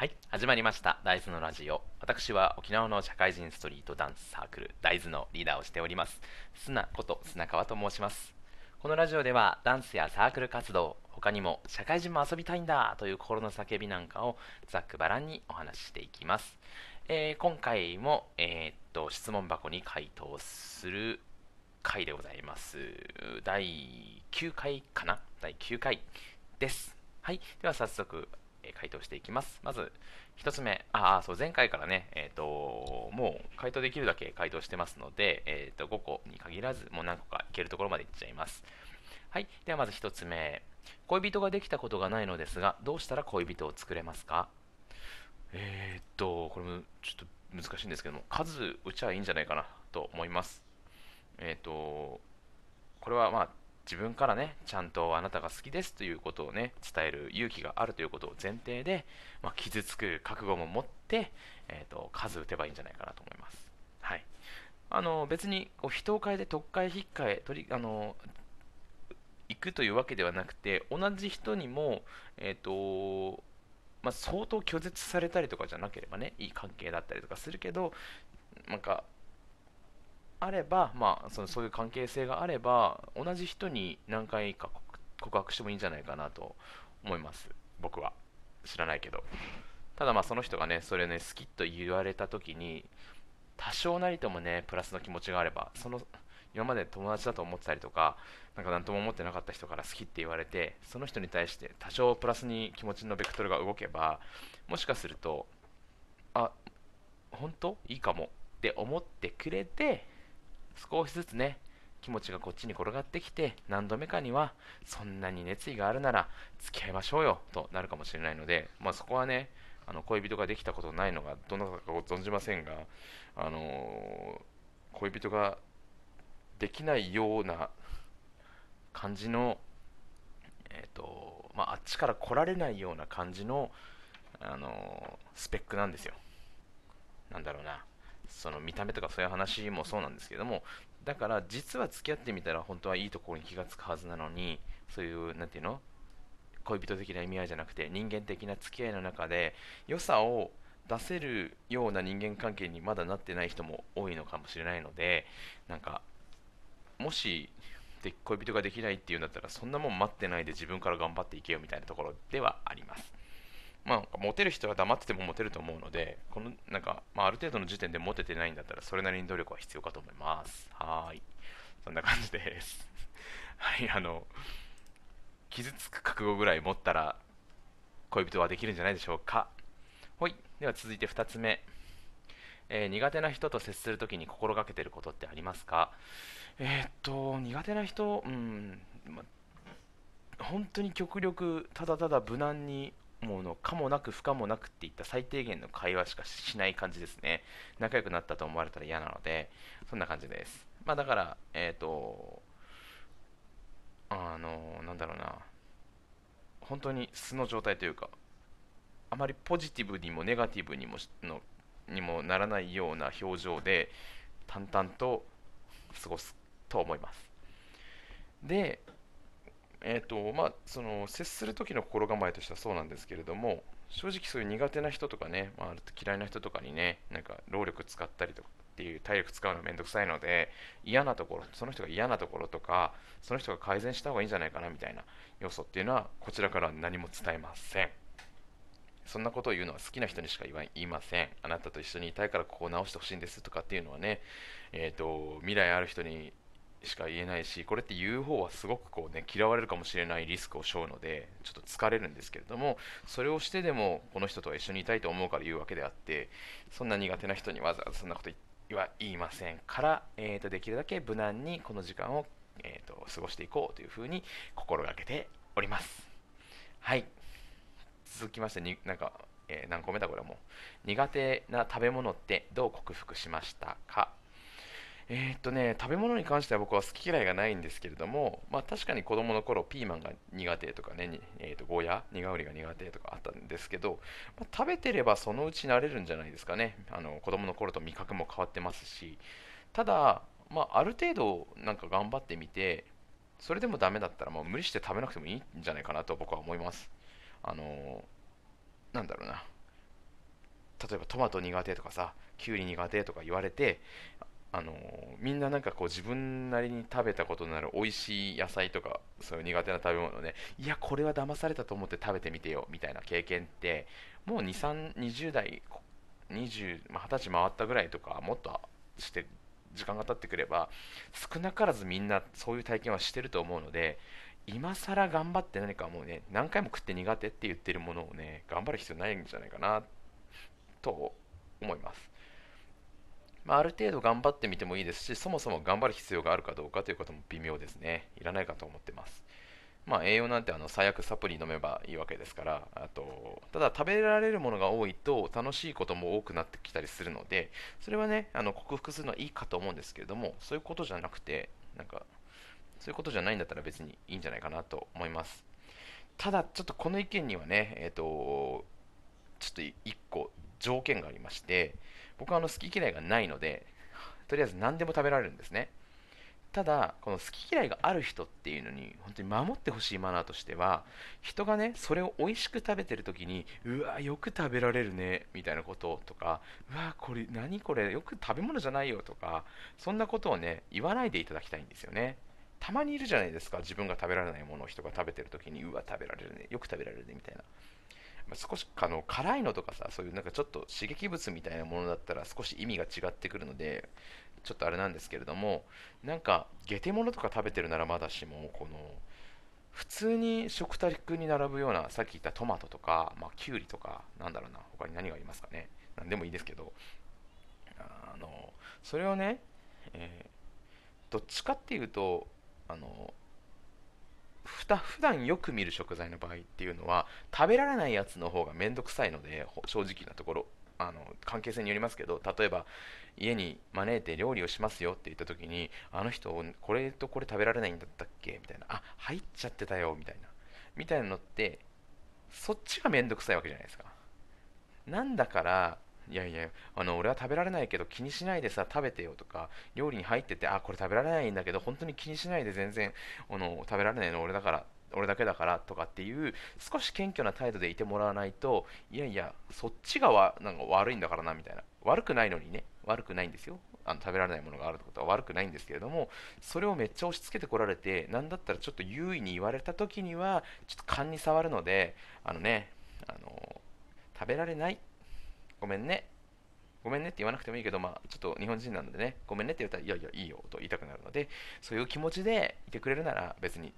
はい始まりました。大豆のラジオ。私は沖縄の社会人ストリートダンスサークル大豆のリーダーをしております。砂こと砂川と申します。このラジオではダンスやサークル活動他にも社会人も遊びたいんだという心の叫びなんかをざっくばらんにお話ししていきます、えー今回も、えーっと質問箱に回答する回でございます。第9回かな？第9回です。はいでは早速回答していきます。まず、1つ目、ああ、そう、前回からね、えっ、と、もう回答できるだけ回答してますので、えっ、と、5個に限らず、もう何個かいけるところまでいっちゃいます。はい。ではまず1つ目、恋人ができたことがないのですが、どうしたら恋人を作れますか？えーっと、これもちょっと難しいんですけども、数打ちゃいいんじゃないかなと思います。えっと、これはまあ、自分からね、ちゃんとあなたが好きですということをね、伝える勇気があるということを前提で、まあ、傷つく覚悟も持って、えー、と数打てばいいんじゃないかなと思います。はい、あの別にこう人を変えて特会引っかえ取りあの行くというわけではなくて同じ人にも、えーとまあ、相当拒絶されたりとかじゃなければねいい関係だったりとかするけどなんかあれば、まあ、そのそういう関係性があれば同じ人に何回か告白してもいいんじゃないかなと思います。僕は。知らないけど。ただまあその人がねそれね好きと言われた時に多少なりともねプラスの気持ちがあればその今まで友達だと思ってたりとかなんか何とも思ってなかった人から好きって言われてその人に対して多少プラスに気持ちのベクトルが動けばもしかするとあ本当？いいかもって思ってくれて少しずつね気持ちがこっちに転がってきて何度目かにはそんなに熱意があるなら付き合いましょうよとなるかもしれないので、まあ、そこはねあの恋人ができたことないのがどなたかご存じませんが、あのー恋人ができないような感じの、えーとまあ、あっちから来られないような感じの、あのースペックなんですよ。なんだろうなその見た目とかそういう話もそうなんですけどもだから実は付き合ってみたら本当はいいところに気がつくはずなのにそういうなんていうの？恋人的な意味合いじゃなくて人間的な付き合いの中で良さを出せるような人間関係にまだなってない人も多いのかもしれないのでなんかもしで恋人ができないっていうんだったらそんなもん待ってないで自分から頑張っていけよみたいなところではあります。まあ、モテる人は黙っててもモテると思うので、このなんか、まあ、ある程度の時点でモテてないんだったら、それなりに努力は必要かと思います。はい。そんな感じです。はい、あの、傷つく覚悟ぐらい持ったら、恋人はできるんじゃないでしょうか。ほい。では続いて2つ目。えー苦手な人と接するときに心がけてることってありますか？えーっと、苦手な人、うん、ま本当に極力、ただただ無難にもうの可もなく不可もなくっていった最低限の会話しかしない感じですね。仲良くなったと思われたら嫌なので、そんな感じです。まあだから、えっ、と、あの、なんだろうな、本当に素の状態というか、あまりポジティブにもネガティブにものにもならないような表情で淡々と過ごすと思います。で、えーとまあ、その接する時の心構えとしてはそうなんですけれども正直そういう苦手な人とかね、まあ、嫌いな人とかにねなんか労力使ったりとかっていう体力使うのはめんどくさいので嫌なところその人が嫌なところとかその人が改善した方がいいんじゃないかなみたいな要素っていうのはこちらから何も伝えません。そんなことを言うのは好きな人にしか言わ言いません。あなたと一緒にいたいからここを直してほしいんですとかっていうのはね、えー、と未来ある人にしか言えないしこれって言う方はすごくこうね嫌われるかもしれないリスクを背負うのでちょっと疲れるんですけれどもそれをしてでもこの人とは一緒にいたいと思うから言うわけであってそんな苦手な人にわざわざそんなことは言いませんから、えー、とできるだけ無難にこの時間を、えー、と過ごしていこうというふうに心がけております。はい。続きましてになんか、えー何個目だこれはもう。苦手な食べ物ってどう克服しましたか？えーっとね、食べ物に関しては僕は好き嫌いがないんですけれども、まあ、確かに子供の頃ピーマンが苦手とかね、えーっとゴーヤ、苦りが苦手とかあったんですけど、まあ食べてればそのうち慣れるんじゃないですかね。あの子供の頃と味覚も変わってますし、ただ、まあ、ある程度なんか頑張ってみて、それでもダメだったらもう無理して食べなくてもいいんじゃないかなと僕は思います。あのなんだろうな。例えばトマト苦手とかさきゅうり苦手とか言われてあのみんななんかこう自分なりに食べたことのある美味しい野菜とかそういう苦手な食べ物をねいやこれは騙されたと思って食べてみてよみたいな経験ってもう2320代20、まあ、20歳回ったぐらいとかもっとして時間が経ってくれば少なからずみんなそういう体験はしてると思うので今更頑張って何かもうね何回も食って苦手って言ってるものをね頑張る必要ないんじゃないかなと思います。まあ、ある程度頑張ってみてもいいですし、そもそも頑張る必要があるかどうかということも微妙ですね。いらないかと思ってます。まあ、栄養なんてあの最悪サプリ飲めばいいわけですから、あとただ食べられるものが多いと楽しいことも多くなってきたりするので、それはね、あの克服するのはいいかと思うんですけれども、そういうことじゃなくて、なんか、そういうことじゃないんだったら別にいいんじゃないかなと思います。ただ、ちょっとこの意見にはね、えっ、ー、と、ちょっと1個条件がありまして、僕はあの好き嫌いがないので、とりあえず何でも食べられるんですね。ただ、この好き嫌いがある人っていうのに、本当に守ってほしいマナーとしては、人がね、それを美味しく食べてる時に、うわ、よく食べられるね、みたいなこととか、うわ、これ、何これ、よく食べ物じゃないよとか、そんなことをね、言わないでいただきたいんですよね。たまにいるじゃないですか、自分が食べられないものを人が食べてる時に、うわ、食べられるね、よく食べられるね、みたいな。少しあの辛いのとかさ、そういうなんかちょっと刺激物みたいなものだったら少し意味が違ってくるので、ちょっとあれなんですけれども、なんか、ゲテモノとか食べてるならまだしも、この、普通に食卓に並ぶような、さっき言ったトマトとか、まあ、キュウリとか、なんだろうな、他に何がありますかね。何でもいいですけど、あの、それをね、えー、どっちかっていうと、あの、ふた普段よく見る食材の場合っていうのは食べられないやつの方がめんどくさいので正直なところあの関係性によりますけど例えば家に招いて料理をしますよって言った時にあの人これとこれ食べられないんだったっけ？みたいな。あ入っちゃってたよ。みたいな。みたいなのってそっちがめんどくさいわけじゃないですか。なんだからいやいや、あの俺は食べられないけど気にしないでさ、食べてよとか、料理に入ってて、あ、これ食べられないんだけど、本当に気にしないで全然あの食べられないの俺だから、俺だけだからとかっていう少し謙虚な態度でいてもらわないといやいやそっちがわなんか悪いんだからなみたいな。悪くないのにね悪くないんですよ。あの食べられないものがあるってことは悪くないんですけれどもそれをめっちゃ押し付けてこられて何だったらちょっと優位に言われた時にはちょっと勘に触るのであのねあの食べられないごめんね。ごめんねって言わなくてもいいけど、まあ、ちょっと日本人なのでね、ごめんねって言ったら、いやいや、いいよと言いたくなるので、そういう気持ちでいてくれるなら別に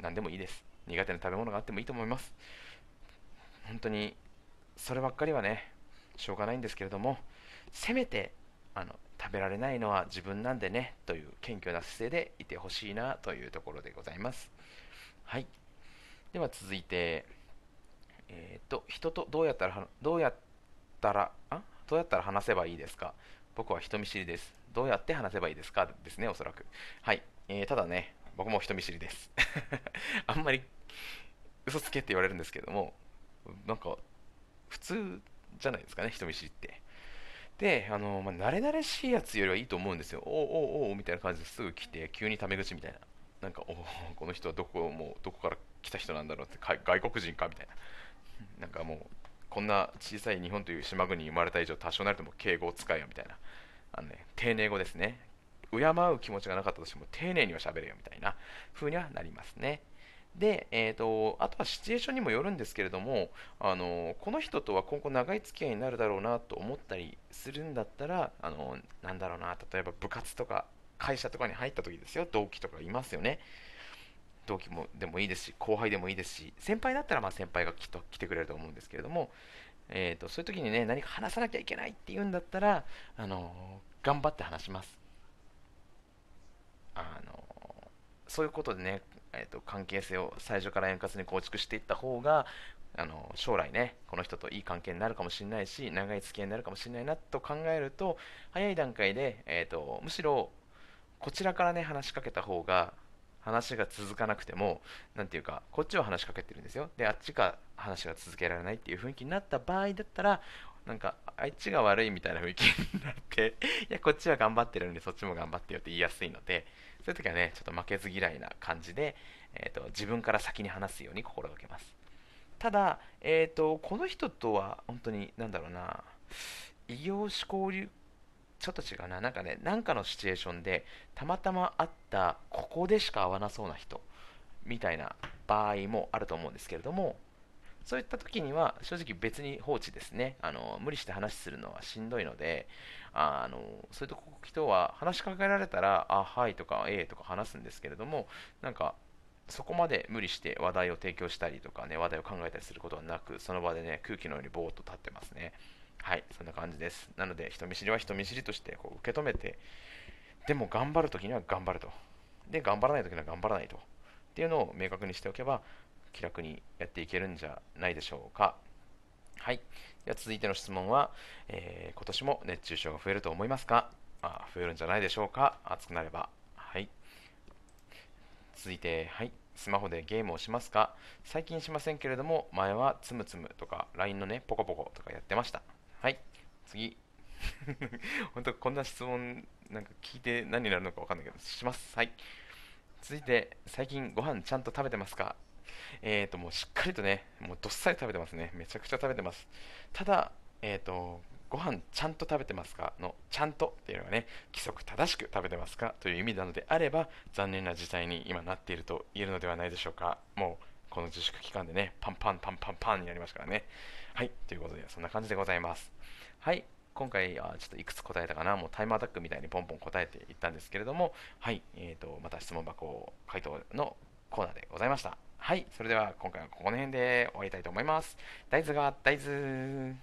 何でもいいです。苦手な食べ物があってもいいと思います。本当に、そればっかりはね、しょうがないんですけれども、せめて、あの、食べられないのは自分なんでね、という謙虚な姿勢でいてほしいなというところでございます。はい。では続いて、えっ、ー、と、人とどうやったら、どうやったら、あどうやったら話せばいいですか？僕は人見知りです。どうやって話せばいいですか？ですね、おそらく。はい。えー、ただね、僕も人見知りです。あんまり嘘つけって言われるんですけども、なんか、普通じゃないですかね、人見知りって。で、あの、まあ、慣れ慣れしいやつよりはいいと思うんですよ。おおおおみたいな感じですぐ来て、急にタメ口みたいな。なんか、おこの人はどこもどこから来た人なんだろうって、外国人かみたいな。なんかもう、こんな小さい日本という島国に生まれた以上多少なりとも敬語を使えよみたいな。あの、ね、丁寧語ですね。敬う気持ちがなかったとしても丁寧には喋れよみたいな。風にはなりますね。で、えーと、あとはシチュエーションにもよるんですけれどもあのこの人とは今後長い付き合いになるだろうなと思ったりするんだったらあのなんだろうな例えば部活とか会社とかに入った時ですよ。同期とかいますよね。同期もでもいいですし、後輩でもいいですし、先輩だったらまあ先輩がきっと来てくれると思うんですけれども、えーと、そういう時にね、何か話さなきゃいけないっていうんだったら、あのー、頑張って話します。あのー、そういうことでね、えーと、関係性を最初から円滑に構築していった方が、あの将来ね、この人といい関係になるかもしれないし、長い付き合いになるかもしれないなと考えると、早い段階で、えーとむしろこちらからね、話しかけた方が、話が続かなくても、なんていうか、こっちは話しかけてるんですよ。で、あっちが話が続けられないっていう雰囲気になった場合だったら、なんか、あっちが悪いみたいな雰囲気になって、いや、こっちは頑張ってるんで、そっちも頑張ってよって言いやすいので、そういう時はね、ちょっと負けず嫌いな感じで、えーと、自分から先に話すように心がけます。ただ、えーと、この人とは本当に、なんだろうな、異業種交流ちょっと違うな。なんかねなんかのシチュエーションでたまたま会ったここでしか会わなそうな人みたいな場合もあると思うんですけれどもそういった時には正直別に放置ですね。あの無理して話するのはしんどいのであのそういう人は話しかけられたらあはいとかええとか話すんですけれどもなんかそこまで無理して話題を提供したりとかね話題を考えたりすることはなくその場でね空気のようにぼーっと立ってますね。はいそんな感じですなので人見知りは人見知りとしてこう受け止めてでも頑張るときには頑張るとで頑張らないときには頑張らないとっていうのを明確にしておけば気楽にやっていけるんじゃないでしょうか。はい。では続いての質問は、えー、今年も熱中症が増えると思いますか？あ増えるんじゃないでしょうか？暑くなれば。はい。続いて、はい。スマホでゲームをしますか？最近しませんけれども、前はつむつむとか、LINE のね、ポコポコとかやってました。はい。次。本当こんな質問なんか聞いて何になるのか分かんないけど、します。はい。続いて、最近ご飯ちゃんと食べてますか？えっ、ー、と、もうしっかりとね、もうどっさり食べてますね。めちゃくちゃ食べてます。ただ、えっ、ー、と、ご飯ちゃんと食べてますか？の、ちゃんとっていうのがね、規則正しく食べてますか？という意味なのであれば、残念な事態に今なっていると言えるのではないでしょうか。もう、この自粛期間でね、パンパンパンパンパンになりましたからね。はい、ということで、そんな感じでございます。はい、今回はちょっといくつ答えたかな、もうタイムアタックみたいにポンポン答えていったんですけれども、はい、えーと、また質問箱回答のコーナーでございました。はい、それでは今回はここの辺で終わりたいと思います。大豆が大豆